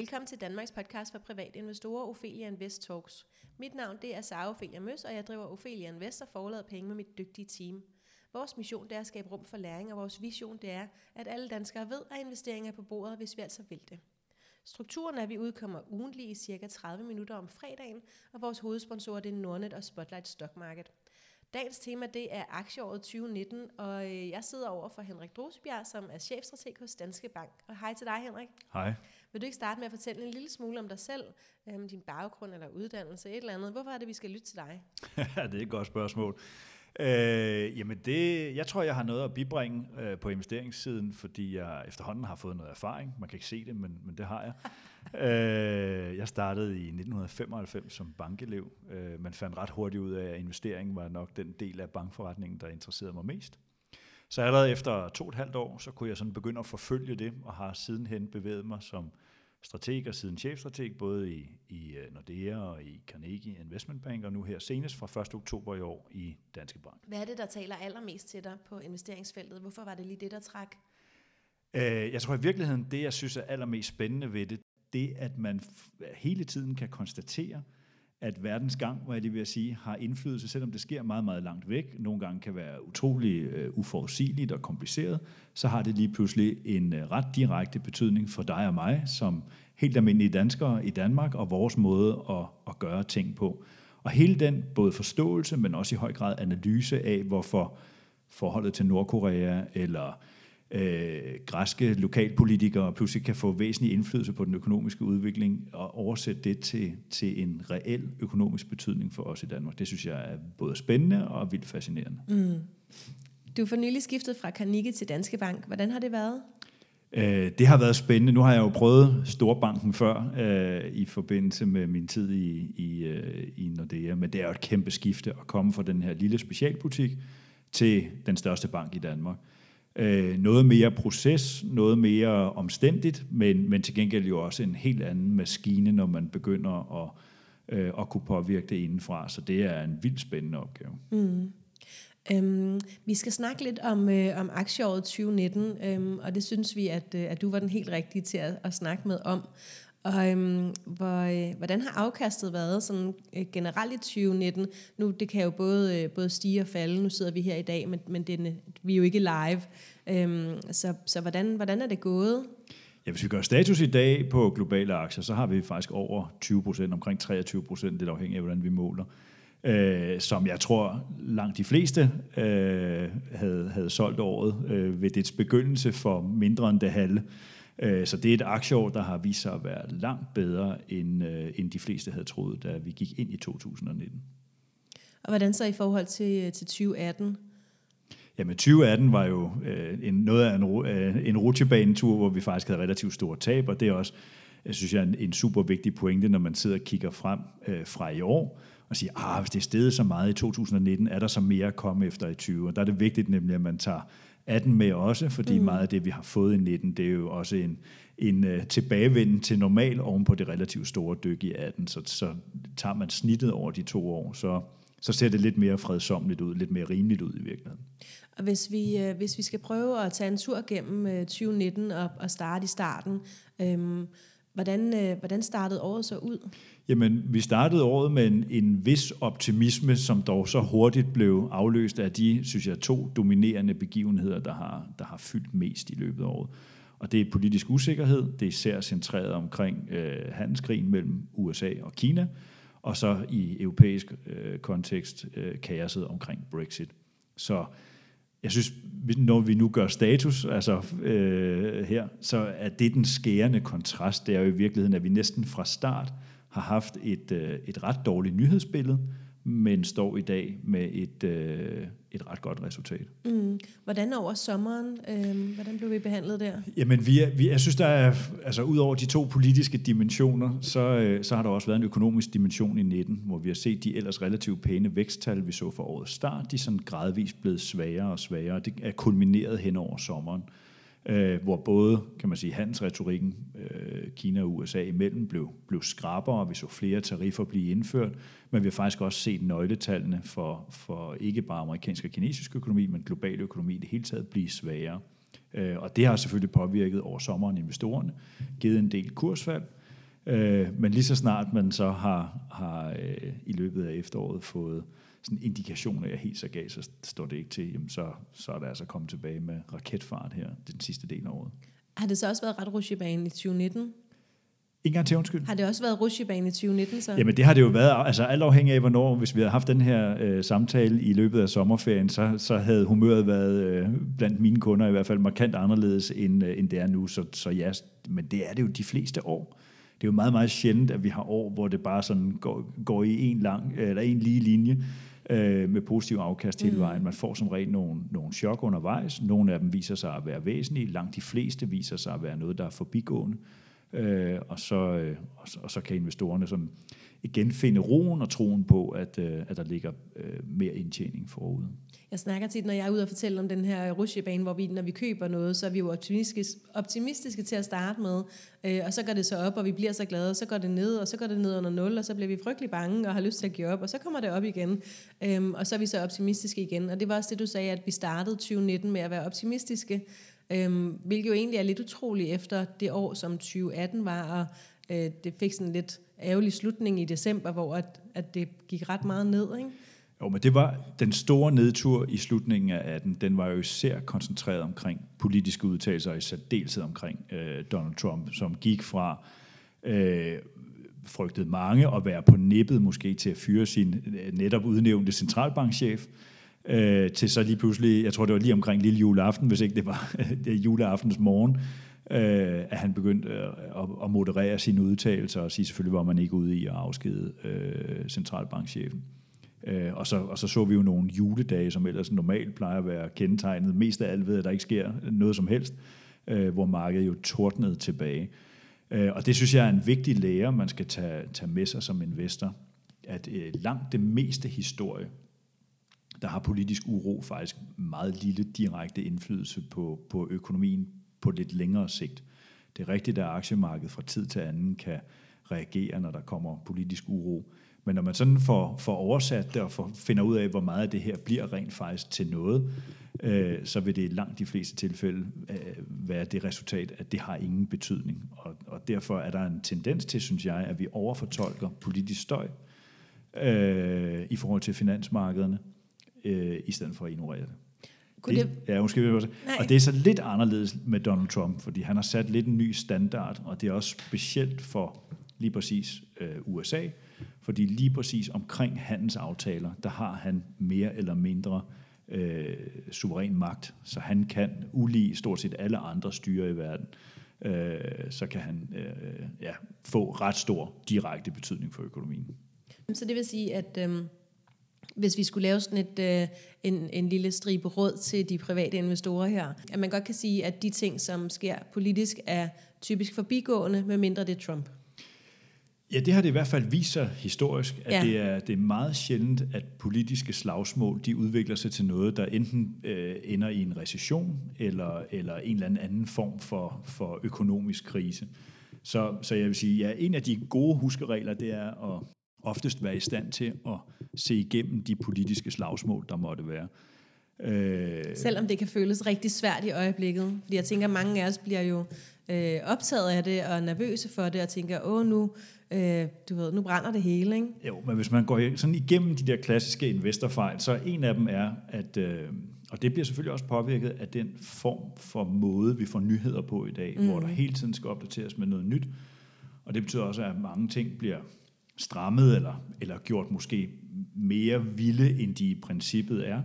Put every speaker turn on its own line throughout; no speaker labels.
Velkommen til Danmarks podcast for private investorer, Ophelia Invest Talks. Mit navn det er Sara Ophelia Møs, og jeg driver Ophelia Invest og forlader penge med mit dygtige team. Vores mission det er at skabe rum for læring, og vores vision det er, at alle danskere ved, at investeringer er på bordet, hvis vi altså vil det. Strukturen er, at vi udkommer ugentlig i cirka 30 minutter om fredagen, og vores hovedsponsorer det er Nordnet og Spotlight Stock Market. Dagens tema det er aktieåret 2019, og øh, jeg sidder over for Henrik Drosebjerg, som er chefstrateg hos Danske Bank. Og hej til dig, Henrik.
Hej.
Vil du ikke starte med at fortælle en lille smule om dig selv, um, din baggrund eller uddannelse, et eller andet? Hvorfor er det, vi skal lytte til dig?
det er et godt spørgsmål. Øh, jamen det, jeg tror, jeg har noget at bibringe øh, på investeringssiden, fordi jeg efterhånden har fået noget erfaring. Man kan ikke se det, men, men det har jeg. øh, jeg startede i 1995 som bankelev. Øh, man fandt ret hurtigt ud af, at investering var nok den del af bankforretningen, der interesserede mig mest. Så allerede efter to og et halvt år, så kunne jeg sådan begynde at forfølge det, og har sidenhen bevæget mig som strateg og siden chefstrateg, både i, i øh, Nordea og i Carnegie Investment Bank, og nu her senest fra 1. oktober i år i Danske Bank.
Hvad er det, der taler allermest til dig på investeringsfeltet? Hvorfor var det lige det, der trak?
Øh, jeg tror i virkeligheden, det jeg synes er allermest spændende ved det, det at man hele tiden kan konstatere, at verdens gang, hvad det vil sige, har indflydelse, selvom det sker meget, meget langt væk, nogle gange kan være utrolig øh, uforudsigeligt og kompliceret, så har det lige pludselig en øh, ret direkte betydning for dig og mig, som helt almindelige danskere i Danmark, og vores måde at, at gøre ting på. Og hele den både forståelse, men også i høj grad analyse af, hvorfor forholdet til Nordkorea eller øh, græske lokalpolitikere pludselig kan få væsentlig indflydelse på den økonomiske udvikling og oversætte det til, til en reel økonomisk betydning for os i Danmark. Det synes jeg er både spændende og vildt fascinerende. Mm.
Du er for nylig skiftet fra Carnegie til Danske Bank. Hvordan har det været?
Øh, det har været spændende. Nu har jeg jo prøvet Storbanken før øh, i forbindelse med min tid i, i, øh, i Nordea, men det er jo et kæmpe skifte at komme fra den her lille specialbutik til den største bank i Danmark. Øh, Øh, noget mere proces, noget mere omstændigt, men, men til gengæld jo også en helt anden maskine, når man begynder at, øh, at kunne påvirke det indenfra. Så det er en vildt spændende opgave. Mm.
Øhm, vi skal snakke lidt om, øh, om aktieåret 2019, øhm, og det synes vi, at, øh, at du var den helt rigtige til at, at snakke med om. Og øhm, hvor, øh, hvordan har afkastet været sådan øh, generelt i 2019? Nu det kan jo både, øh, både stige og falde. Nu sidder vi her i dag, men, men det, vi er jo ikke live. Øhm, så så hvordan, hvordan er det gået?
Ja, hvis vi gør status i dag på globale aktier, så har vi faktisk over 20 procent, omkring 23 procent, det afhængig af, hvordan vi måler. Øh, som jeg tror langt de fleste øh, havde, havde solgt året øh, ved dets begyndelse for mindre end det halve. Øh, så det er et aktieår, der har vist sig at være langt bedre, end, øh, end de fleste havde troet, da vi gik ind i 2019.
Og hvordan så i forhold til, til 2018?
Jamen 2018 var jo øh, en, noget af en, øh, en rutsjebanetur, hvor vi faktisk havde relativt store tab, og det er også, jeg synes jeg, en, en super vigtig pointe, når man sidder og kigger frem øh, fra i år, og siger, ah, hvis det er stedet så meget i 2019, er der så mere at komme efter i 20. Og der er det vigtigt nemlig, at man tager 18 med også, fordi mm. meget af det, vi har fået i 19, det er jo også en, en uh, tilbagevenden til normal oven på det relativt store dyk i 18. Så, så tager man snittet over de to år, så, så ser det lidt mere fredsomligt ud, lidt mere rimeligt ud i virkeligheden.
Og hvis vi, øh, hvis vi skal prøve at tage en tur gennem øh, 2019 og, og starte i starten, øh, hvordan, øh, hvordan startede året så ud?
Jamen, vi startede året med en, en vis optimisme, som dog så hurtigt blev afløst af de, synes jeg, to dominerende begivenheder, der har, der har fyldt mest i løbet af året. Og det er politisk usikkerhed, det er især centreret omkring øh, handelskrigen mellem USA og Kina, og så i europæisk øh, kontekst øh, kaoset omkring Brexit. Så jeg synes, når vi nu gør status altså, øh, her, så er det den skærende kontrast. Det er jo i virkeligheden, at vi næsten fra start har haft et, øh, et ret dårligt nyhedsbillede, men står i dag med et, øh, et ret godt resultat.
Mm. Hvordan over sommeren? Øh, hvordan blev vi behandlet der?
Jamen, vi er, vi, jeg synes, der er, altså ud over de to politiske dimensioner, så, øh, så har der også været en økonomisk dimension i 19, hvor vi har set de ellers relativt pæne væksttal, vi så for årets start, de er sådan gradvist blevet svagere og svagere. Det er kulmineret hen over sommeren øh, Øh, hvor både, kan man sige, handelsretorikken øh, Kina og USA imellem blev, blev skrabere, og vi så flere tariffer blive indført, men vi har faktisk også set nøgletallene for, for ikke bare amerikansk og kinesisk økonomi, men global økonomi i det hele taget blive svagere. Øh, og det har selvfølgelig påvirket over sommeren investorerne, givet en del kursfald, Øh, men lige så snart man så har, har øh, i løbet af efteråret fået sådan en indikation af, at helt så galt, så står det ikke til, jamen så, så er det altså kommet tilbage med raketfart her den sidste del af året.
Har det så også været ret rutsjebane i 2019?
En gang til undskyld.
Har det også været rutsjebane i 2019 så?
Jamen det har det jo været, altså alt afhængig af hvornår, hvis vi havde haft den her øh, samtale i løbet af sommerferien, så, så havde humøret været øh, blandt mine kunder i hvert fald markant anderledes, end, øh, end det er nu. Så, så ja, men det er det jo de fleste år. Det er jo meget, meget sjældent, at vi har år, hvor det bare sådan går, går i en lang, eller en lige linje øh, med positiv afkast hele mm. vejen. Man får som regel nogle, nogle chok undervejs. Nogle af dem viser sig at være væsentlige. Langt de fleste viser sig at være noget, der er forbigående. Øh, og, så, øh, og, så, og så kan investorerne sådan igen finde roen og troen på, at, øh, at der ligger øh, mere indtjening forude.
Jeg snakker tit, når jeg er ude og fortælle om den her rutsjebane, hvor vi, når vi køber noget, så er vi jo optimistiske, optimistiske til at starte med, øh, og så går det så op, og vi bliver så glade, og så går det ned, og så går det ned under 0, og så bliver vi frygtelig bange og har lyst til at give op, og så kommer det op igen, øh, og så er vi så optimistiske igen. Og det var også det, du sagde, at vi startede 2019 med at være optimistiske, øh, hvilket jo egentlig er lidt utroligt efter det år, som 2018 var, og øh, det fik sådan lidt ærgerlig slutning i december, hvor at, at det gik ret meget ned, ikke?
Jo, men det var den store nedtur i slutningen af 18, den var jo især koncentreret omkring politiske udtalelser, i særdeleshed omkring øh, Donald Trump, som gik fra, øh, frygtede mange, at være på nippet måske til at fyre sin øh, netop udnævnte centralbankchef, øh, til så lige pludselig, jeg tror det var lige omkring lille juleaften, hvis ikke det var det juleaftens morgen, øh, at han begyndte øh, at, at moderere sine udtalelser og sige selvfølgelig var man ikke ude i at afskede øh, centralbankchefen. Øh, og, så, og så så vi jo nogle juledage, som ellers normalt plejer at være kendetegnet, mest af alt ved, at der ikke sker noget som helst, øh, hvor markedet jo tordnede tilbage. Øh, og det synes jeg er en vigtig lære, man skal tage, tage med sig som investor, at øh, langt det meste historie, der har politisk uro faktisk meget lille direkte indflydelse på, på økonomien på lidt længere sigt. Det er rigtigt, at aktiemarkedet fra tid til anden kan reagere, når der kommer politisk uro. Men når man sådan får, får oversat det og får, finder ud af, hvor meget af det her bliver rent faktisk til noget, øh, så vil det i langt de fleste tilfælde øh, være det resultat, at det har ingen betydning. Og, og derfor er der en tendens til, synes jeg, at vi overfortolker politisk støj øh, i forhold til finansmarkederne, øh, i stedet for at ignorere det.
Kunne det,
ja, måske, og det er så lidt anderledes med Donald Trump, fordi han har sat lidt en ny standard, og det er også specielt for lige præcis øh, USA, fordi lige præcis omkring handelsaftaler, der har han mere eller mindre øh, suveræn magt, så han kan ulige stort set alle andre styre i verden, øh, så kan han øh, ja, få ret stor direkte betydning for økonomien.
Så det vil sige, at øh, hvis vi skulle lave sådan et, øh, en, en lille stribe råd til de private investorer her, at man godt kan sige, at de ting, som sker politisk, er typisk forbigående, medmindre det er Trump.
Ja, det har det i hvert fald vist sig historisk, at ja. det, er, det er meget sjældent, at politiske slagsmål de udvikler sig til noget, der enten øh, ender i en recession eller, eller en eller anden form for, for økonomisk krise. Så, så jeg vil sige, ja, en af de gode huskeregler, det er at oftest være i stand til at se igennem de politiske slagsmål, der måtte være.
Øh, Selvom det kan føles rigtig svært i øjeblikket. Fordi jeg tænker, at mange af os bliver jo øh, optaget af det og nervøse for det, og tænker, åh nu, øh, du ved, nu brænder det hele, ikke?
Jo, men hvis man går sådan igennem de der klassiske investorfejl, så en af dem er, at, øh, og det bliver selvfølgelig også påvirket af den form for måde, vi får nyheder på i dag, mm. hvor der hele tiden skal opdateres med noget nyt. Og det betyder også, at mange ting bliver strammet eller, eller gjort måske mere vilde, end de i princippet er.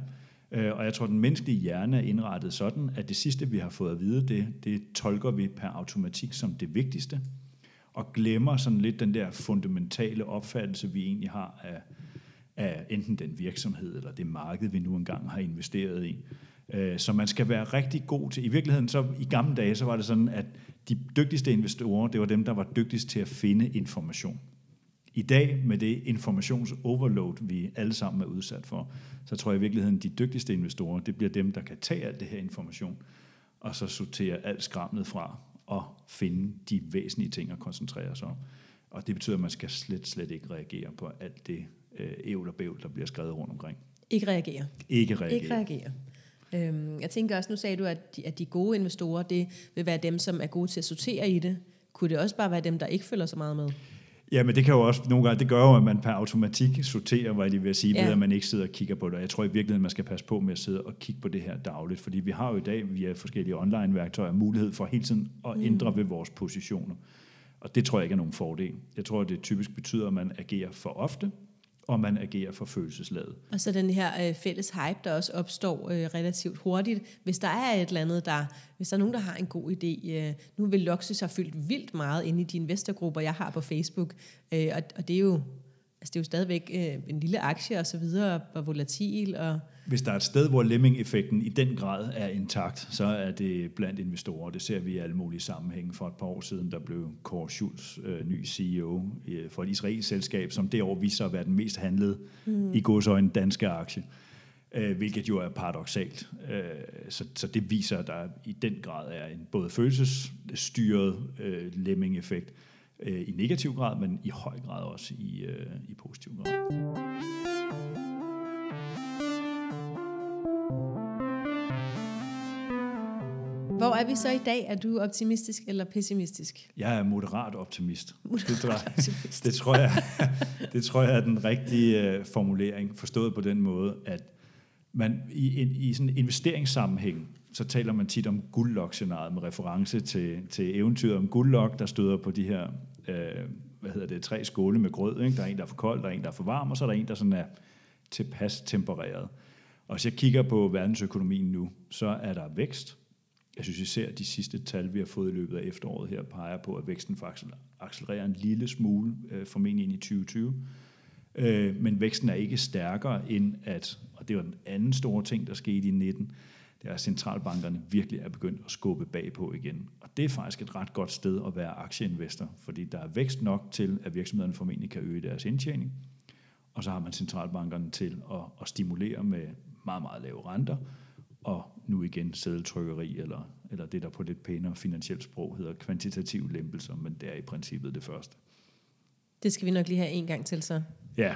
Øh, og jeg tror, at den menneskelige hjerne er indrettet sådan, at det sidste, vi har fået at vide, det, det tolker vi per automatik som det vigtigste, og glemmer sådan lidt den der fundamentale opfattelse, vi egentlig har af, af enten den virksomhed eller det marked, vi nu engang har investeret i. Øh, så man skal være rigtig god til. I virkeligheden, så i gamle dage, så var det sådan, at de dygtigste investorer, det var dem, der var dygtigst til at finde information. I dag, med det informationsoverload, vi alle sammen er udsat for, så tror jeg i virkeligheden, de dygtigste investorer, det bliver dem, der kan tage alt det her information, og så sortere alt skramlet fra, og finde de væsentlige ting at koncentrere sig om. Og det betyder, at man skal slet, slet ikke reagere på alt det øh, ævl og bævl, der bliver skrevet rundt omkring.
Ikke reagere.
Ikke reagere.
Ikke reagere. Øhm, jeg tænker også, nu sagde du, at de, at de gode investorer, det vil være dem, som er gode til at sortere i det, kunne det også bare være dem, der ikke følger så meget med?
Ja, men det kan jo også nogle gange, det gør jo, at man per automatik sorterer, hvad de vil sige,
Ja.
ved at man ikke sidder og kigger på det. Og Jeg tror i virkeligheden, man skal passe på med at sidde og kigge på det her dagligt, fordi vi har jo i dag via forskellige online-værktøjer mulighed for hele tiden at ændre ved vores positioner. Og det tror jeg ikke er nogen fordel. Jeg tror, det typisk betyder, at man agerer for ofte, og man agerer for følelsesladet.
Og så den her øh, fælles hype, der også opstår øh, relativt hurtigt. Hvis der er et eller andet, der, hvis der er nogen, der har en god idé. Øh, nu vil Luxus have fyldt vildt meget inde i de investorgrupper, jeg har på Facebook. Øh, og, og det er jo altså det er jo stadigvæk øh, en lille aktie og så videre, og volatil. Og,
hvis der er et sted, hvor Lemming-effekten i den grad er intakt, så er det blandt investorer. Det ser vi i alle mulige sammenhænge. For et par år siden, der blev Kåre Schulz øh, ny CEO øh, for et israelsk selskab, som det år viser at være den mest handlede mm. i godsøjne danske aktie. Øh, hvilket jo er paradoxalt. Øh, så, så det viser, at der i den grad er en både følelsesstyret øh, Lemming-effekt øh, i negativ grad, men i høj grad også i, øh, i positiv grad.
Hvor er vi så i dag? Er du optimistisk eller pessimistisk?
Jeg er moderat optimist. Det, tror,
optimist.
det, tror jeg, det tror jeg er den rigtige øh, formulering, forstået på den måde, at man i, en, i sådan en investeringssammenhæng, så taler man tit om guldlok-scenariet med reference til, til eventyret om guldlok, der støder på de her øh, hvad hedder det, tre skåle med grød. Ikke? Der er en, der er for kold, der er en, der er for varm, og så er der en, der sådan er tilpas tempereret. Og hvis jeg kigger på verdensøkonomien nu, så er der vækst. Jeg synes især, at de sidste tal, vi har fået i løbet af efteråret her, peger på, at væksten faktisk accelererer en lille smule, øh, formentlig ind i 2020. Øh, men væksten er ikke stærkere end at, og det var den anden store ting, der skete i 19, det er, at centralbankerne virkelig er begyndt at skubbe bagpå igen. Og det er faktisk et ret godt sted at være aktieinvestor, fordi der er vækst nok til, at virksomhederne formentlig kan øge deres indtjening, og så har man centralbankerne til at, at stimulere med meget, meget lave renter, og nu igen sædeltrykkeri, eller, eller det, der på lidt pænere finansielt sprog hedder kvantitative lempelser, men det er i princippet det første.
Det skal vi nok lige have en gang til så.
Ja,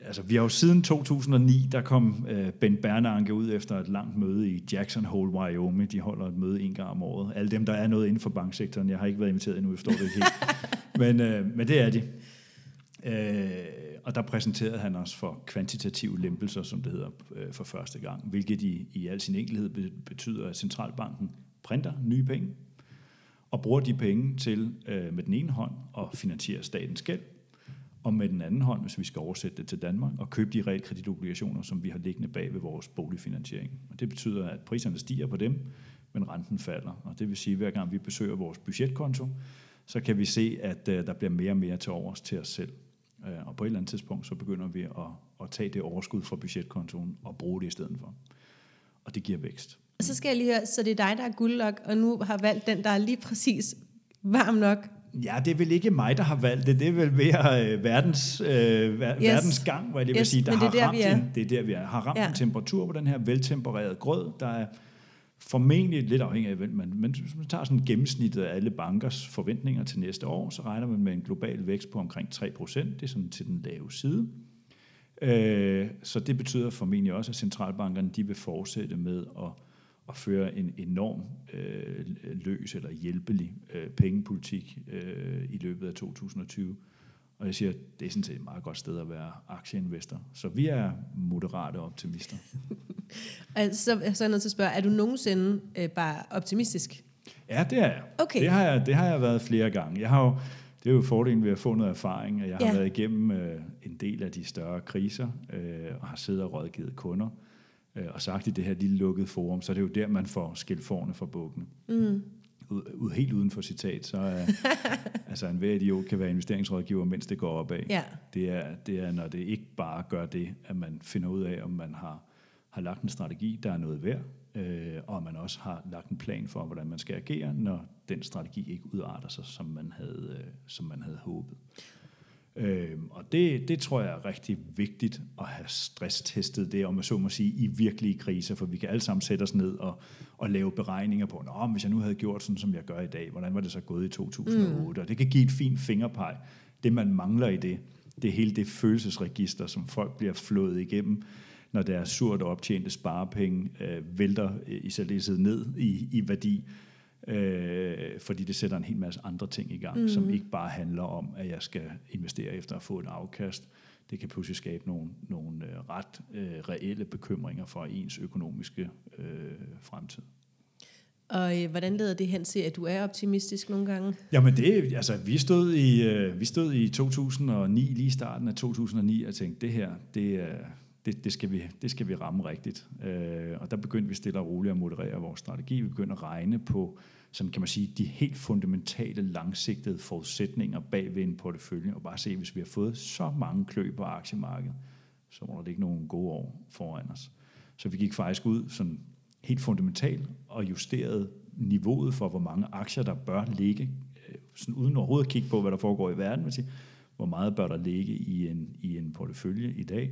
altså vi har jo siden 2009, der kom øh, Ben Bernanke ud efter et langt møde i Jackson Hole, Wyoming. De holder et møde en gang om året. Alle dem, der er noget inden for banksektoren, jeg har ikke været inviteret endnu, jeg forstår det ikke helt. men, øh, men det er de. Øh, og der præsenterede han os for kvantitative lempelser, som det hedder, øh, for første gang, hvilket i, i al sin enkelhed betyder, at centralbanken printer nye penge, og bruger de penge til øh, med den ene hånd at finansiere statens gæld, og med den anden hånd, hvis vi skal oversætte det til Danmark, og købe de realkreditobligationer, som vi har liggende bag ved vores boligfinansiering. Og det betyder, at priserne stiger på dem, men renten falder. Og det vil sige, at hver gang vi besøger vores budgetkonto, så kan vi se, at øh, der bliver mere og mere til overs til os selv. Øh, og på et eller andet tidspunkt, så begynder vi at, at tage det overskud fra budgetkontoen og bruge det i stedet for. Og det giver vækst.
Og så skal jeg lige høre, så det er dig, der er guldlok, og nu har valgt den, der er lige præcis varm nok.
Ja, det er vel ikke mig, der har valgt det. Det er vel mere øh, verdens, øh, ver-
Yes.
verdens gang, hvor jeg
Yes,
vil sige, der
det er
har
der,
ramt
vi
en, det er der, vi er, har ramt
Ja.
en temperatur på den her veltempererede grød, der er formentlig lidt afhængig af, hvem man, men hvis man tager sådan gennemsnittet af alle bankers forventninger til næste år, så regner man med en global vækst på omkring 3% Det er sådan til den lave side. Øh, så det betyder formentlig også, at centralbankerne de vil fortsætte med at, at føre en enorm øh, løs eller hjælpelig øh, pengepolitik øh, i løbet af 2020. Og jeg siger, at det er sådan set et meget godt sted at være aktieinvestor. Så vi er moderate optimister.
Altså, så, så er jeg nødt til at spørge, er du nogensinde øh, bare optimistisk?
Ja, det er jeg.
Okay.
Det har jeg, det har jeg været flere gange. Jeg har jo, det er jo fordelen ved at få noget erfaring, at jeg har
Ja.
været igennem øh, en del af de større kriser, øh, og har siddet og rådgivet kunder, øh, og sagt i det her lille lukkede forum, så det er jo der, man får skilt forne fra bukkene.
Mm.
Ud, ud, helt uden for citat, så er, altså en hver idiot kan være investeringsrådgiver, mens det går opad.
Ja.
Det er, det er, når det ikke bare gør det, at man finder ud af, om man har, har lagt en strategi, der er noget værd, øh, og man også har lagt en plan for, hvordan man skal agere, når den strategi ikke udarter sig, som man havde, øh, som man havde håbet. Øh, og det, det tror jeg er rigtig vigtigt at have stresstestet det, om man så må sige, i virkelige kriser, for vi kan alle sammen sætte os ned og, og lave beregninger på, Nå, hvis jeg nu havde gjort sådan, som jeg gør i dag, hvordan var det så gået i 2008? Mm. Og det kan give et fint fingerpeg. Det, man mangler i det, det er hele det følelsesregister, som folk bliver flået igennem, når deres surt optjente sparepenge øh, vælter øh, i særdeleshed ned i, i værdi. Øh, fordi det sætter en hel masse andre ting i gang, mm. som ikke bare handler om, at jeg skal investere efter at få et afkast. Det kan pludselig skabe nogle, nogle øh, ret øh, reelle bekymringer for ens økonomiske øh, fremtid.
Og øh, hvordan leder det hen til, at du er optimistisk nogle gange?
Jamen det, altså vi stod i, øh, vi stod i 2009, lige i starten af 2009, og tænkte, det her, det er, det, det, skal vi, det skal vi ramme rigtigt. Øh, og der begyndte vi stille og roligt at moderere vores strategi. Vi begyndte at regne på, som kan man sige, de helt fundamentale, langsigtede forudsætninger bag ved en portefølje, og bare se, hvis vi har fået så mange klø på aktiemarkedet, så må der ikke nogen gode år foran os. Så vi gik faktisk ud sådan helt fundamentalt og justerede niveauet for, hvor mange aktier, der bør ligge, øh, sådan uden overhovedet at kigge på, hvad der foregår i verden, sige, hvor meget bør der ligge i en, i en portefølje i dag,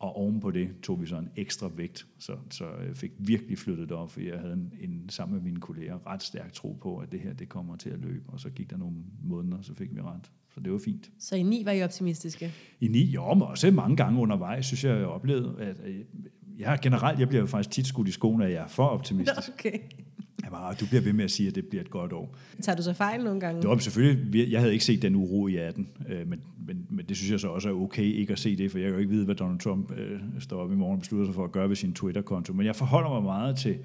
og oven på det tog vi så en ekstra vægt, så, så jeg fik virkelig flyttet det op, for jeg havde en, en, sammen med mine kolleger ret stærk tro på, at det her det kommer til at løbe, og så gik der nogle måneder, så fik vi ret. Så det var fint.
Så i ni var I optimistiske?
I ni, jo, men også mange gange undervejs, synes jeg, jeg oplevede, at jeg generelt, jeg bliver faktisk tit skudt i skoene, at jeg er for optimistisk.
Okay.
Var, du bliver ved med at sige, at det bliver et godt år.
Tager du så fejl nogle gange?
Det var selvfølgelig, jeg havde ikke set den uro i 18, øh, men, men, men det synes jeg så også er okay ikke at se det, for jeg kan jo ikke vide, hvad Donald Trump øh, står op i morgen og beslutter sig for at gøre ved sin Twitter-konto. Men jeg forholder mig meget til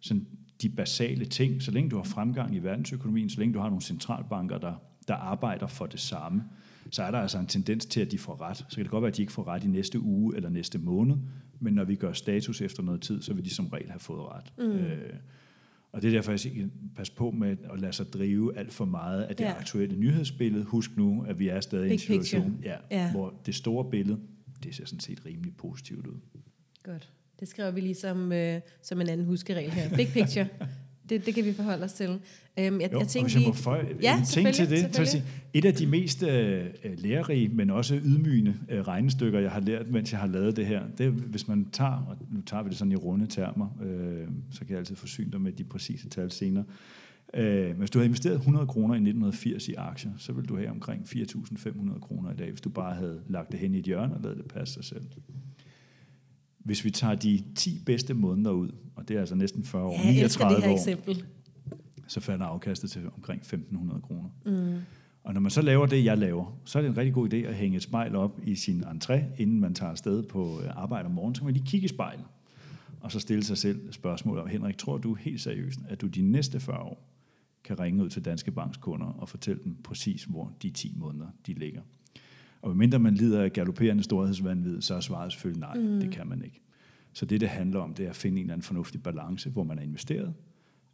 sådan de basale ting. Så længe du har fremgang i verdensøkonomien, så længe du har nogle centralbanker, der, der arbejder for det samme, så er der altså en tendens til, at de får ret. Så kan det godt være, at de ikke får ret i næste uge eller næste måned, men når vi gør status efter noget tid, så vil de som regel have fået ret. Mm. Øh, og det er derfor, jeg siger, pas på med at lade sig drive alt for meget af det ja. aktuelle nyhedsbillede. Husk nu, at vi er stadig i en situation, ja, ja. hvor det store billede, det ser sådan set rimelig positivt ud.
Godt. Det skriver vi lige som, øh, som en anden huskeregel her. Big picture. det, det kan vi forholde os til. Øhm,
jeg, jo, jeg tænker, hvis jeg må få ja, en ting til det. Så sige, et af de mest øh, lærerige, men også ydmygende øh, regnestykker, jeg har lært, mens jeg har lavet det her, det er, hvis man tager, og nu tager vi det sådan i runde termer, øh, så kan jeg altid forsyne dig med de præcise tal senere. Øh, hvis du havde investeret 100 kroner i 1980 i aktier, så ville du have omkring 4.500 kroner i dag, hvis du bare havde lagt det hen i et hjørne og lavet det passe sig selv. Hvis vi tager de 10 bedste måneder ud, og det er altså næsten 40 år,
ja, 39 det her år, eksempel.
så falder afkastet til omkring 1.500 kroner. Mm. Og når man så laver det, jeg laver, så er det en rigtig god idé at hænge et spejl op i sin entré, inden man tager afsted på øh, arbejde om morgenen. Så kan man lige kigge i spejlet, og så stille sig selv spørgsmålet. Henrik, tror du helt seriøst, at du de næste 40 år kan ringe ud til Danske Banks kunder og fortælle dem præcis, hvor de 10 måneder de ligger? Og medmindre man lider af galopperende storhedsvandvid, så er svaret selvfølgelig nej, mm. det kan man ikke. Så det, det handler om, det er at finde en eller anden fornuftig balance, hvor man er investeret,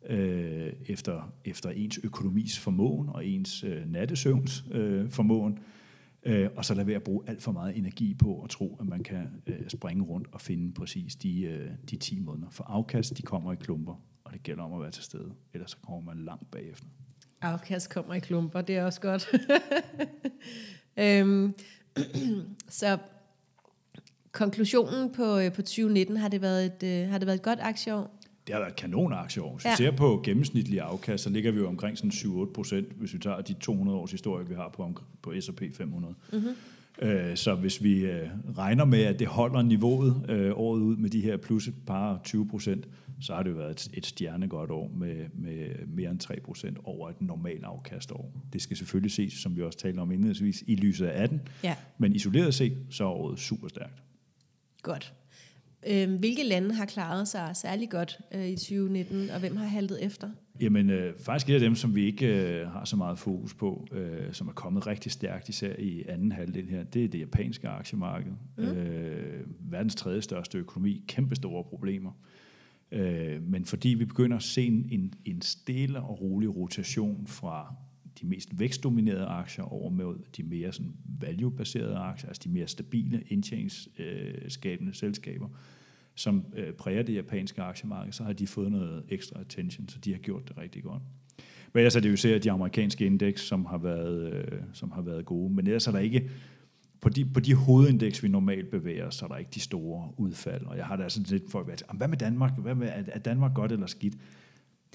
øh, efter, efter ens økonomis formåen og ens øh, nattesøvns øh, formåen, øh, og så lade være at bruge alt for meget energi på at tro, at man kan øh, springe rundt og finde præcis de, øh, de 10 måneder. For afkast, de kommer i klumper, og det gælder om at være til stede, ellers så kommer man langt bagefter.
Afkast kommer i klumper, det er også godt. øhm, så konklusionen på, øh, på 2019, har det været et, øh, har det været et godt aktieår?
Det har været et kanon aktieår. Hvis ja. vi ser på gennemsnitlige afkast, så ligger vi jo omkring sådan 7-8 procent, hvis vi tager de 200 års historie, vi har på, på S&P 500. Mm-hmm. Øh, så hvis vi øh, regner med, at det holder niveauet øh, året ud med de her plus et par 20 procent, så har det jo været et, et stjernegodt år med, med mere end 3 procent over et normalt afkastår. Det skal selvfølgelig ses, som vi også talte om indledningsvis, i lyset af 18, ja. men isoleret set, så er året super stærkt.
Godt. Øh, hvilke lande har klaret sig særlig godt øh, i 2019, og hvem har haltet efter?
Jamen, øh, faktisk et af dem, som vi ikke øh, har så meget fokus på, øh, som er kommet rigtig stærkt, især i anden halvdel her, det er det japanske aktiemarked. Mm. Øh, verdens tredje største økonomi, kæmpe store problemer. Øh, men fordi vi begynder at se en, en stille og rolig rotation fra de mest vækstdominerede aktier over med de mere sådan value-baserede aktier, altså de mere stabile indtjeningsskabende selskaber, som øh, præger det japanske aktiemarked, så har de fået noget ekstra attention, så de har gjort det rigtig godt. Men ellers er det jo ser de amerikanske indeks, som har været, øh, som har været gode. Men ellers er der ikke, på de, på de hovedindeks, vi normalt bevæger så er der ikke de store udfald. Og jeg har da altså sådan lidt folk at hvad med Danmark? Hvad med, er Danmark godt eller skidt?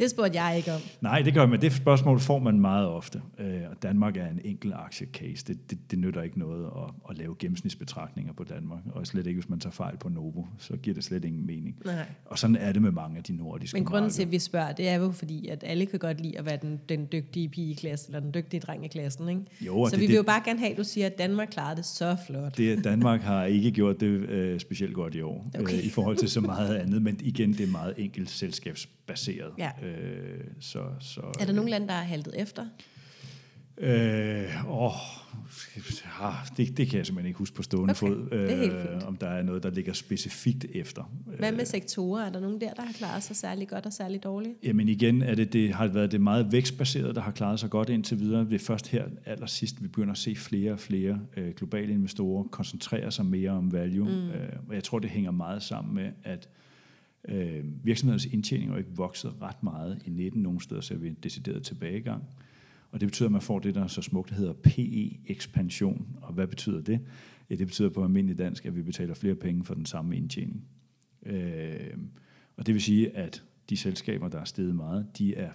Det spurgte jeg ikke om.
Nej, det gør man. Det spørgsmål får man meget ofte. Øh, og Danmark er en enkel aktiecase. Det, det, det nytter ikke noget at, at lave gennemsnitsbetragtninger på Danmark. Og slet ikke, hvis man tager fejl på Novo. Så giver det slet ingen mening.
Nej.
Og sådan er det med mange af de nordiske
Men grunden til, at vi spørger, det er jo fordi, at alle kan godt lide at være den, den dygtige pige i klassen, eller den dygtige dreng i klassen. Ikke?
Jo,
så
det,
vi vil jo bare gerne have, at du siger, at Danmark klarede det så flot.
det, Danmark har ikke gjort det øh, specielt godt i år,
Okay.
øh, i forhold til så meget andet. Men igen, det er meget enkelt selskabsbaseret.
Ja.
Øh, så, så,
Er der nogle lande, der har haltet efter?
Øh, åh, ah, det, det kan jeg simpelthen ikke huske på stående
Okay,
fod,
fint.
om der er noget, der ligger specifikt efter.
Hvad
Øh,
med sektorer? Er der nogen der, der har klaret sig særlig godt og særlig dårligt?
Jamen igen, er det, det har været det meget vækstbaserede, der har klaret sig godt indtil videre. Det er først her allersidst, vi begynder at se flere og flere øh, globale investorer koncentrere sig mere om value. Mm. Øh, og jeg tror, det hænger meget sammen med, at øh, Øh, virksomhedernes indtjening er ikke vokset ret meget i 19. Nogle steder ser vi en decideret tilbagegang. Og det betyder, at man får det, der så smukt hedder PE-ekspansion. Og hvad betyder det? Ja, det betyder på almindelig dansk, at vi betaler flere penge for den samme indtjening. Øh, og det vil sige, at de selskaber, der er steget meget, de er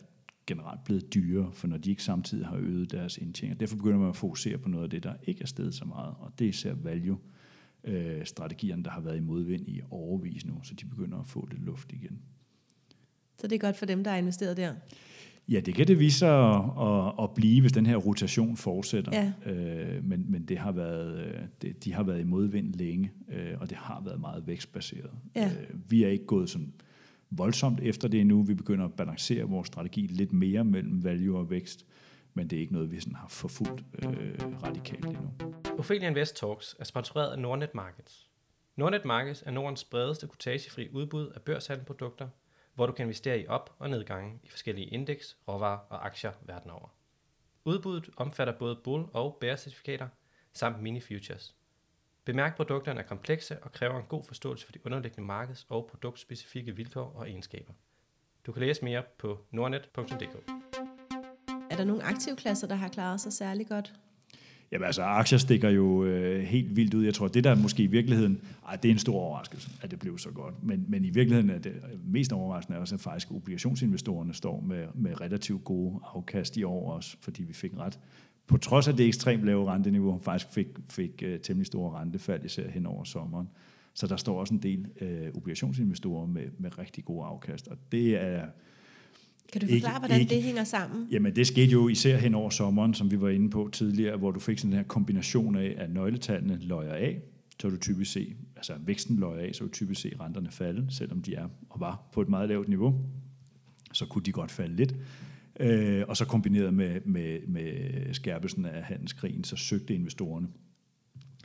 generelt blevet dyrere, for når de ikke samtidig har øget deres indtjening. Derfor begynder man at fokusere på noget af det, der ikke er steget så meget, og det er især value øh, strategierne, der har været i modvind i overvis nu, så de begynder at få lidt luft igen.
Så det er godt for dem, der har investeret der.
Ja, det kan det vise sig at, at, at blive, hvis den her rotation fortsætter.
Ja.
Øh, men men det har været, øh, det, de har været i modvind længe, øh, og det har været meget vækstbaseret.
Ja.
Øh, vi er ikke gået sådan voldsomt efter det endnu. Vi begynder at balancere vores strategi lidt mere mellem value og vækst, men det er ikke noget, vi sådan har forfulgt øh, radikalt endnu.
Ophelia Invest Talks er sponsoreret af Nordnet Markets. Nordnet Markets er Nordens bredeste kortagefri udbud af børshandelprodukter, hvor du kan investere i op- og nedgange i forskellige indeks, råvarer og aktier verden over. Udbuddet omfatter både bull- og bear-certifikater samt mini-futures. Bemærk, at produkterne er komplekse og kræver en god forståelse for de underliggende markeds- og produktspecifikke vilkår og egenskaber. Du kan læse mere på nordnet.dk.
Er der nogle aktivklasser, der har klaret sig særlig godt?
Jamen altså, aktier stikker jo øh, helt vildt ud. Jeg tror, det der måske i virkeligheden, ej, det er en stor overraskelse, at det blev så godt. Men, men i virkeligheden er det mest overraskende er også, at faktisk obligationsinvestorerne står med, med relativt gode afkast i år også, fordi vi fik ret. På trods af det ekstremt lave renteniveau, faktisk fik, fik øh, temmelig store rentefald, især hen over sommeren. Så der står også en del øh, obligationsinvestorer med, med rigtig gode afkast, og det er
kan du
Ikke-
forklare, hvordan
ikke-
det hænger sammen?
Jamen det skete jo især hen over sommeren, som vi var inde på tidligere, hvor du fik sådan den her kombination af, at nøgletallene løjer af, så du typisk se, altså væksten løjer af, så du typisk se renterne falde, selvom de er og var på et meget lavt niveau, så kunne de godt falde lidt. Øh, og så kombineret med, med, med skærpelsen af handelskrigen, så søgte investorerne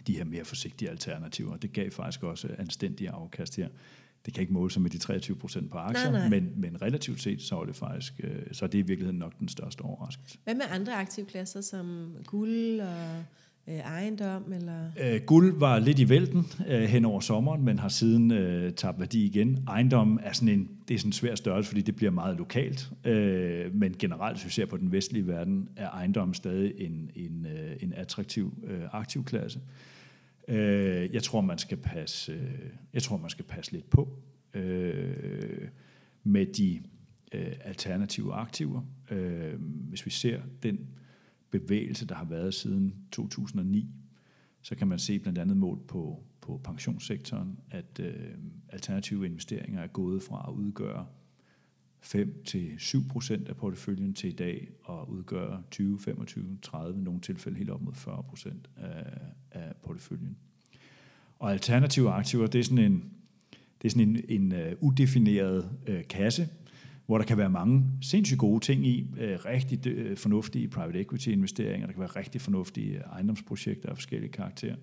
de her mere forsigtige alternativer. Det gav faktisk også anstændige afkast her. Det kan ikke måle sig med de 23 procent på aktier,
Nej, nej.
Men, men relativt set, så er det faktisk, øh, så er det i virkeligheden nok den største overraskelse.
Hvad med andre aktivklasser som guld og øh, ejendom? Eller?
Øh, guld var lidt i vælten øh, hen over sommeren, men har siden øh, tabt værdi igen. Ejendom er sådan en, det er sådan en svær størrelse, fordi det bliver meget lokalt. Øh, men generelt, hvis vi ser på den vestlige verden, er ejendom stadig en, en, øh, en attraktiv øh, aktivklasse. Øh, jeg tror, man skal passe, øh, jeg tror, man skal passe lidt på øh, med de øh, alternative aktiver. Øh, hvis vi ser den bevægelse, der har været siden 2009, så kan man se blandt andet mål på, på pensionssektoren, at øh, alternative investeringer er gået fra at udgøre 5-7 procent af porteføljen til i dag og udgør 20, 25, 30, i nogle tilfælde helt op mod 40 procent af, af porteføljen. Og alternative aktiver, det er sådan en, det er sådan en, en uh, udefineret uh, kasse, hvor der kan være mange sindssygt gode ting i, uh, rigtig uh, fornuftige private equity investeringer, der kan være rigtig fornuftige ejendomsprojekter af forskellige karakterer.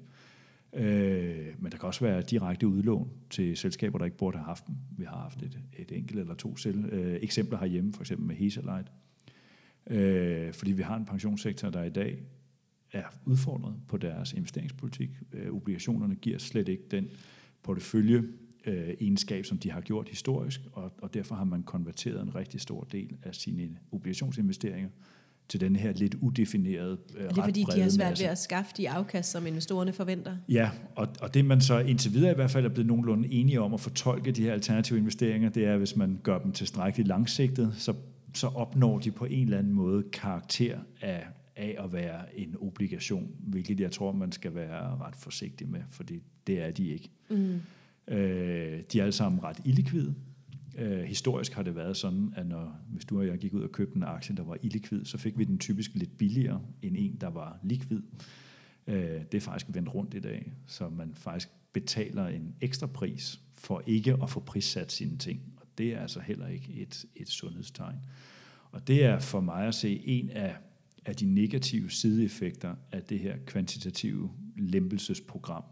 Øh, men der kan også være direkte udlån til selskaber, der ikke burde have haft dem. Vi har haft et, et enkelt eller to selv, øh, eksempler herhjemme, for eksempel med Hesalite. Øh, fordi vi har en pensionssektor, der i dag er udfordret på deres investeringspolitik. Øh, obligationerne giver slet ikke den portefølje øh, egenskab, som de har gjort historisk, og, og derfor har man konverteret en rigtig stor del af sine obligationsinvesteringer til den her lidt udefinerede øh,
Er det fordi, de har svært ved at skaffe de afkast, som investorerne forventer?
Ja, og, og det man så indtil videre i hvert fald er blevet nogenlunde enige om at fortolke de her alternative investeringer, det er, hvis man gør dem tilstrækkeligt langsigtet, så, så opnår de på en eller anden måde karakter af, af at være en obligation, hvilket jeg tror, man skal være ret forsigtig med, fordi det er de ikke. Mm. Øh, de er alle sammen ret illikvide. Øh, historisk har det været sådan, at når, hvis du og jeg gik ud og købte en aktie, der var illikvid, så fik vi den typisk lidt billigere end en, der var likvid. Øh, det er faktisk vendt rundt i dag, så man faktisk betaler en ekstra pris for ikke at få prissat sine ting. Og det er altså heller ikke et, et sundhedstegn. Og det er for mig at se en af, af de negative sideeffekter af det her kvantitative lempelsesprogram,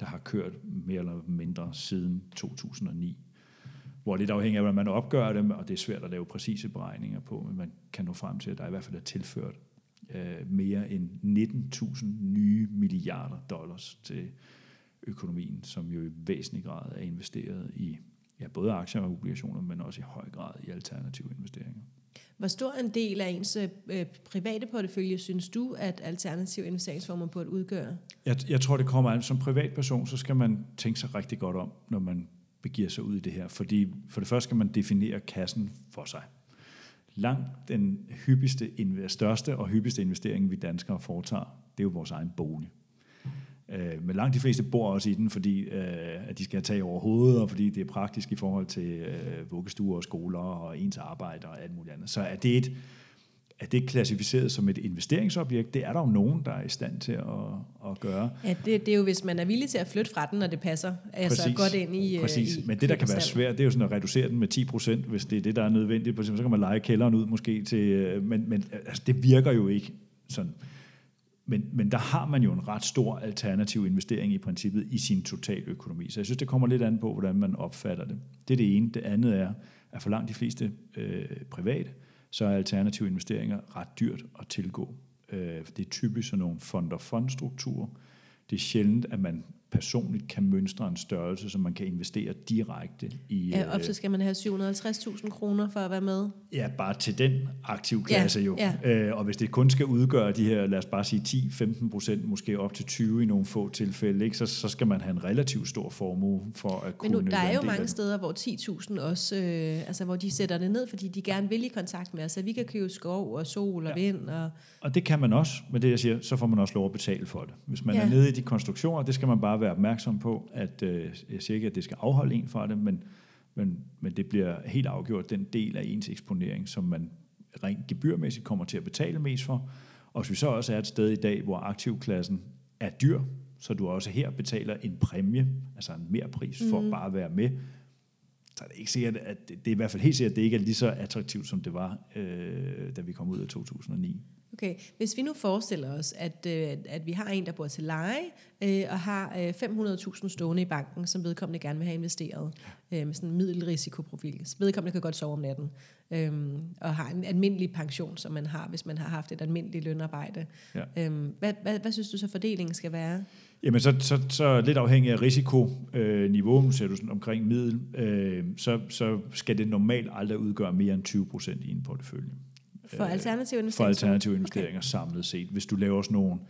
der har kørt mere eller mindre siden 2009 hvor lidt afhængig af, hvordan man opgør det, og det er svært at lave præcise beregninger på, men man kan nå frem til, at der i hvert fald er tilført øh, mere end 19.000 nye milliarder dollars til økonomien, som jo i væsentlig grad er investeret i ja, både aktier og obligationer, men også i høj grad i alternative investeringer.
Hvor stor en del af ens øh, private portefølje synes du, at alternative investeringsformer burde udgøre?
Jeg, jeg tror, det kommer an. Som privatperson, så skal man tænke sig rigtig godt om, når man begiver sig ud i det her. Fordi for det første skal man definere kassen for sig. Langt den hyppigste, største og hyppigste investering, vi danskere foretager, det er jo vores egen bolig. Øh, men langt de fleste bor også i den, fordi øh, at de skal have tag over hovedet, og fordi det er praktisk i forhold til øh, vuggestuer og skoler og ens arbejde og alt muligt andet. Så er det et, er det klassificeret som et investeringsobjekt? Det er der jo nogen, der er i stand til at, at gøre.
Ja, det, det er jo, hvis man er villig til at flytte fra den, når det passer. Altså Præcis. godt ind i
Præcis.
I
Men det, der kan være svært, det er jo sådan at reducere den med 10 procent, hvis det er det, der er nødvendigt. Så kan man lege kælderen ud måske til... Øh, men, men altså, det virker jo ikke sådan. Men, men der har man jo en ret stor alternativ investering i princippet i sin totaløkonomi. Så jeg synes, det kommer lidt an på, hvordan man opfatter det. Det er det ene. Det andet er, at for langt de fleste øh, private, så er alternative investeringer ret dyrt at tilgå. Øh, det er typisk sådan nogle fond-of-fond-strukturer. Det er sjældent, at man personligt kan mønstre en størrelse, som man kan investere direkte i.
Ja, ofte skal man have 750.000 kroner for at være med.
Ja, bare til den aktive klasse ja, jo. Ja. Øh, og hvis det kun skal udgøre de her, lad os bare sige 10-15 procent, måske op til 20 i nogle få tilfælde, ikke? Så, så skal man have en relativt stor formue for at kunne...
Men nu, der er jo mange steder, hvor 10.000 også, øh, altså hvor de sætter det ned, fordi de gerne vil i kontakt med os, så vi kan købe skov og sol og ja. vind. Og...
og det kan man også, men det jeg siger, så får man også lov at betale for det. Hvis man ja. er nede i de konstruktioner, det skal man bare være opmærksom på, at øh, jeg siger ikke, at det skal afholde en fra det, men, men, men det bliver helt afgjort den del af ens eksponering, som man rent gebyrmæssigt kommer til at betale mest for. Og hvis vi så også er et sted i dag, hvor aktivklassen er dyr, så du også her betaler en præmie, altså en mere pris for mm. bare at være med, så er det ikke sikkert, at det, det er i hvert fald helt sikkert, at det ikke er lige så attraktivt, som det var, øh, da vi kom ud af 2009.
Okay, hvis vi nu forestiller os, at, øh, at vi har en, der bor til leje, øh, og har øh, 500.000 stående i banken, som vedkommende gerne vil have investeret, øh, med sådan en middelrisikoprofil. Så vedkommende kan godt sove om natten, øh, og har en almindelig pension, som man har, hvis man har haft et almindeligt lønarbejde. Ja. Øh, hvad, hvad, hvad synes du så fordelingen skal være?
Jamen, så, så, så lidt afhængig af risikoniveau, øh, ser du sådan omkring middel, øh, så, så skal det normalt aldrig udgøre mere end 20 procent i en portefølje.
For øh, alternative investeringer?
For alternative investeringer okay. samlet set. Hvis du laver sådan nogle,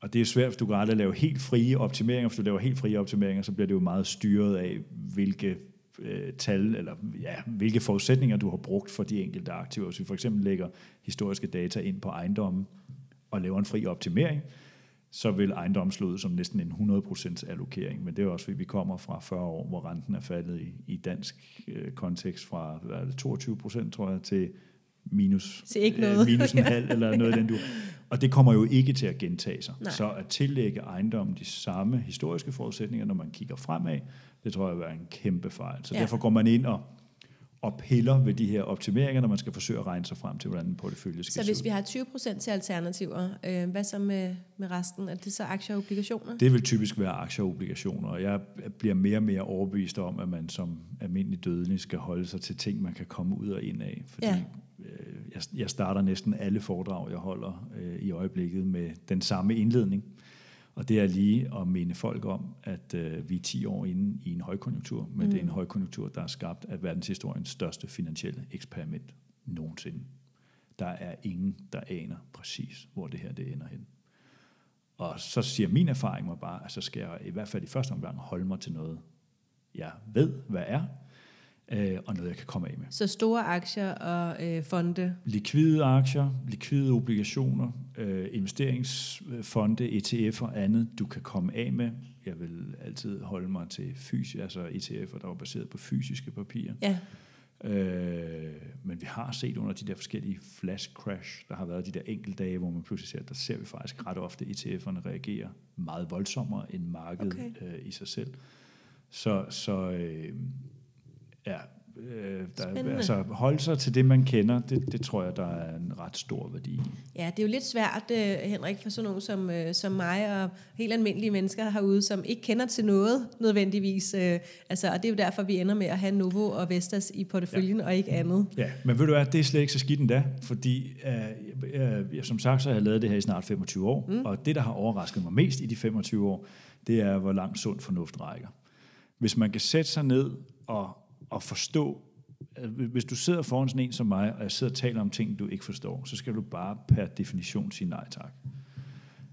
og det er svært, hvis du kan aldrig lave helt frie optimeringer. Hvis du laver helt frie optimeringer, så bliver det jo meget styret af, hvilke øh, tal, eller ja, hvilke forudsætninger du har brugt for de enkelte aktiver. Hvis vi for eksempel lægger historiske data ind på ejendommen og laver en fri optimering, så vil ejendommen slå ud som næsten en 100% allokering. Men det er også, fordi vi kommer fra 40 år, hvor renten er faldet i, i dansk øh, kontekst fra hvad er det, 22% tror jeg, til minus,
Se ikke noget. Øh,
minus en halv eller noget den du. Og det kommer jo ikke til at gentage sig. Nej. Så at tillægge ejendommen de samme historiske forudsætninger, når man kigger fremad, det tror jeg vil en kæmpe fejl. Så ja. derfor går man ind og, og piller ved de her optimeringer, når man skal forsøge at regne sig frem til, hvordan en portefølje skal
Så hvis vi har 20% til alternativer, øh, hvad så med, med resten? Er det så aktier og obligationer?
Det vil typisk være aktier og obligationer, og jeg bliver mere og mere overbevist om, at man som almindelig dødelig skal holde sig til ting, man kan komme ud og ind af. Fordi ja jeg, jeg starter næsten alle foredrag, jeg holder øh, i øjeblikket med den samme indledning. Og det er lige at minde folk om, at øh, vi er 10 år inde i en højkonjunktur, men mm. det er en højkonjunktur, der er skabt af verdenshistoriens største finansielle eksperiment nogensinde. Der er ingen, der aner præcis, hvor det her det ender hen. Og så siger min erfaring mig bare, at så skal jeg i hvert fald i første omgang holde mig til noget, jeg ved, hvad er, øh, og noget, jeg kan komme af med.
Så store aktier og øh, fonde.
Likvide aktier, likvide obligationer, øh, investeringsfonde, ETF'er og andet, du kan komme af med. Jeg vil altid holde mig til fysisk, altså ETF'er, der er baseret på fysiske papirer.
Ja.
Øh, men vi har set under de der forskellige flash crash, der har været de der enkelte dage, hvor man pludselig ser, der ser vi faktisk ret ofte ETF'erne reagere meget voldsommere end markedet
Okay.
øh, i sig selv. Så, så øh, ja, øh, der,
Spændende.
altså holde sig til det, man kender, det, det tror jeg, der er en ret stor værdi.
Ja, det er jo lidt svært, øh, Henrik, for sådan nogen som, øh, som mig og helt almindelige mennesker herude, som ikke kender til noget nødvendigvis. Øh, altså, og det er jo derfor, vi ender med at have Novo og Vestas i porteføljen, ja. og ikke andet.
Ja, men ved du hvad, det er slet ikke så skidt endda, fordi øh, jeg, som sagt, så har jeg lavet det her i snart 25 år, mm. og det, der har overrasket mig mest i de 25 år, det er, hvor langt sund fornuft rækker. Hvis man kan sætte sig ned og, og forstå, hvis du sidder foran sådan en som mig, og jeg sidder og taler om ting, du ikke forstår, så skal du bare per definition sige nej tak.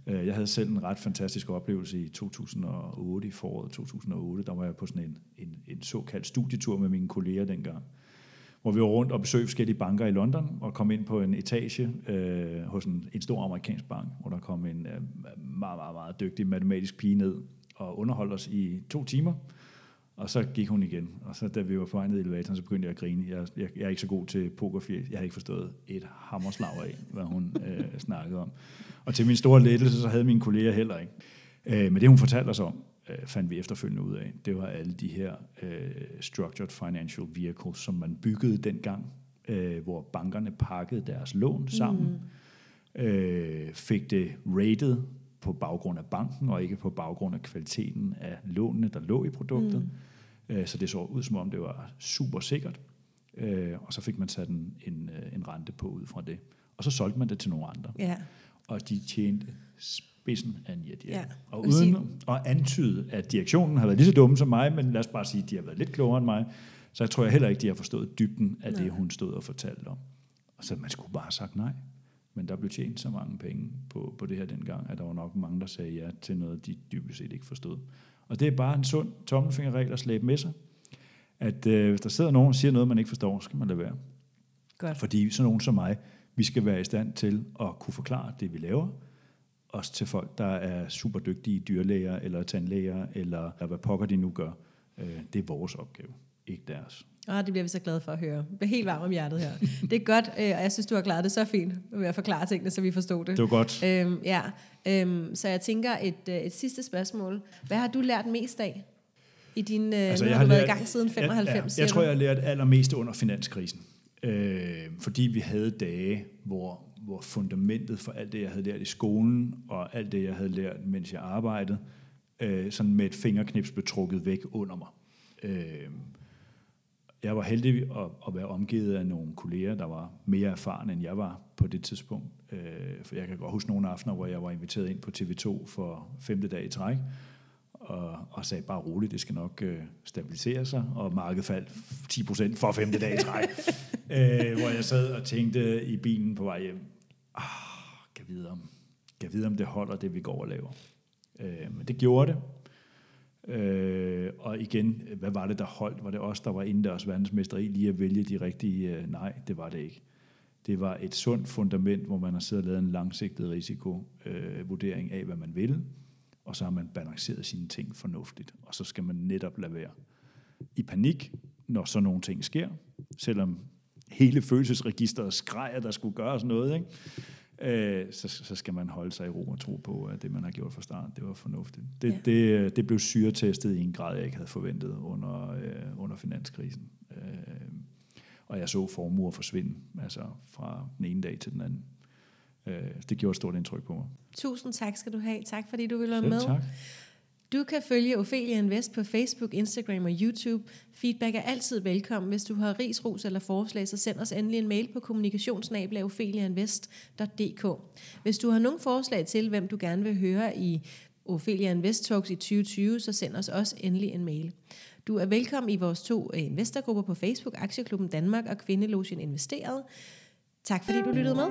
Øh, jeg havde selv en ret fantastisk oplevelse i 2008, i foråret 2008. Der var jeg på sådan en, en, en såkaldt studietur med mine kolleger dengang, hvor vi var rundt og besøgte forskellige banker i London, og kom ind på en etage øh, hos en, en stor amerikansk bank, hvor der kom en øh, meget, meget, meget dygtig matematisk pige ned og underholdt os i to timer. Og så gik hun igen. Og så da vi var på vej ned i elevatoren, så begyndte jeg at grine. Jeg, jeg, jeg er ikke så god til pokerfjæs. Jeg havde ikke forstået et hammerslag af, hvad hun øh, snakkede om. Og til min store lettelse, så havde mine kolleger heller ikke. Øh, men det, hun fortalte os om, øh, fandt vi efterfølgende ud af, det var alle de her øh, structured financial vehicles, som man byggede dengang, øh, hvor bankerne pakkede deres lån sammen, mm. øh, fik det rated på baggrund af banken, og ikke på baggrund af kvaliteten af lånene, der lå i produktet. Mm. Øh, så det så ud som om, det var super sikkert. Øh, og så fik man sat en, en, øh, en rente på ud fra det. Og så solgte man det til nogle andre.
Ja.
Og de tjente spidsen af en jet,
Ja.
Og
sige-
uden at antyde, at direktionen har været lige så dumme som mig, men lad os bare sige, at de har været lidt klogere end mig, så jeg tror jeg heller ikke, de har forstået dybden af
Nej.
det, hun stod og fortalte om. Og så man skulle bare have sagt nej. Men der blev tjent så mange penge på, på det her dengang, at der var nok mange, der sagde ja til noget, de dybest set ikke forstod. Og det er bare en sund tommelfingerregel at slæbe med sig. At øh, hvis der sidder nogen og siger noget, man ikke forstår, så skal man lade være.
Godt.
Fordi sådan nogen som mig, vi skal være i stand til at kunne forklare det, vi laver, også til folk, der er super dygtige dyrlæger eller tandlæger, eller hvad pokker de nu gør. Øh, Det er vores opgave, ikke deres.
Ah, det bliver vi så glade for at høre. Jeg bliver helt varm om hjertet her. Det er godt, øh, og jeg synes, du har klaret det så fint med at forklare tingene, så vi forstod det.
Det var godt.
Øhm, ja, øhm, så jeg tænker et, øh, et sidste spørgsmål. Hvad har du lært mest af i din... Øh, altså, nu har du været i gang siden 95,
jeg, ja, jeg tror, jeg har lært allermest under finanskrisen. Øh, fordi vi havde dage, hvor, hvor fundamentet for alt det, jeg havde lært i skolen, og alt det, jeg havde lært, mens jeg arbejdede, øh, sådan med et fingerknips blev trukket væk under mig. Øh, jeg var heldig at, at være omgivet af nogle kolleger, der var mere erfarne, end jeg var på det tidspunkt. Øh, for jeg kan godt huske nogle aftener, hvor jeg var inviteret ind på TV2 for femte dag i træk, og, og sagde bare roligt, det skal nok øh, stabilisere sig, og markedet faldt 10% for femte dag i træk. øh, hvor jeg sad og tænkte i bilen på vej hjem, ah, kan vide om, kan vide om det holder, det vi går og laver. Øh, men det gjorde det. Øh, og igen, hvad var det, der holdt? Var det os, der var indendørs verdensmester i lige at vælge de rigtige? Øh, nej, det var det ikke. Det var et sundt fundament, hvor man har siddet og lavet en langsigtet risikovurdering øh, vurdering af, hvad man vil, og så har man balanceret sine ting fornuftigt, og så skal man netop lade være i panik, når sådan nogle ting sker, selvom hele følelsesregisteret skreg, at der skulle gøres noget, ikke? Øh, så, så skal man holde sig i ro og tro på, at det, man har gjort fra start, det var fornuftigt. Det,
Ja.
det, det blev syretestet i en grad, jeg ikke havde forventet under, øh, under finanskrisen. Øh, og jeg så formuer forsvinde, altså fra den ene dag til den anden. Øh, det gjorde et stort indtryk på mig.
Tusind tak skal du have. Tak fordi du vil være
Selv
med.
tak.
Du kan følge Ophelia Invest på Facebook, Instagram og YouTube. Feedback er altid velkommen. Hvis du har ris, ros eller forslag, så send os endelig en mail på kommunikationsnabelagopheliainvest.dk. Hvis du har nogle forslag til, hvem du gerne vil høre i Ophelia Invest Talks i 2020, så send os også endelig en mail. Du er velkommen i vores to øh, investorgrupper på Facebook, Aktieklubben Danmark og Kvindelogien Investeret. Tak fordi du lyttede med.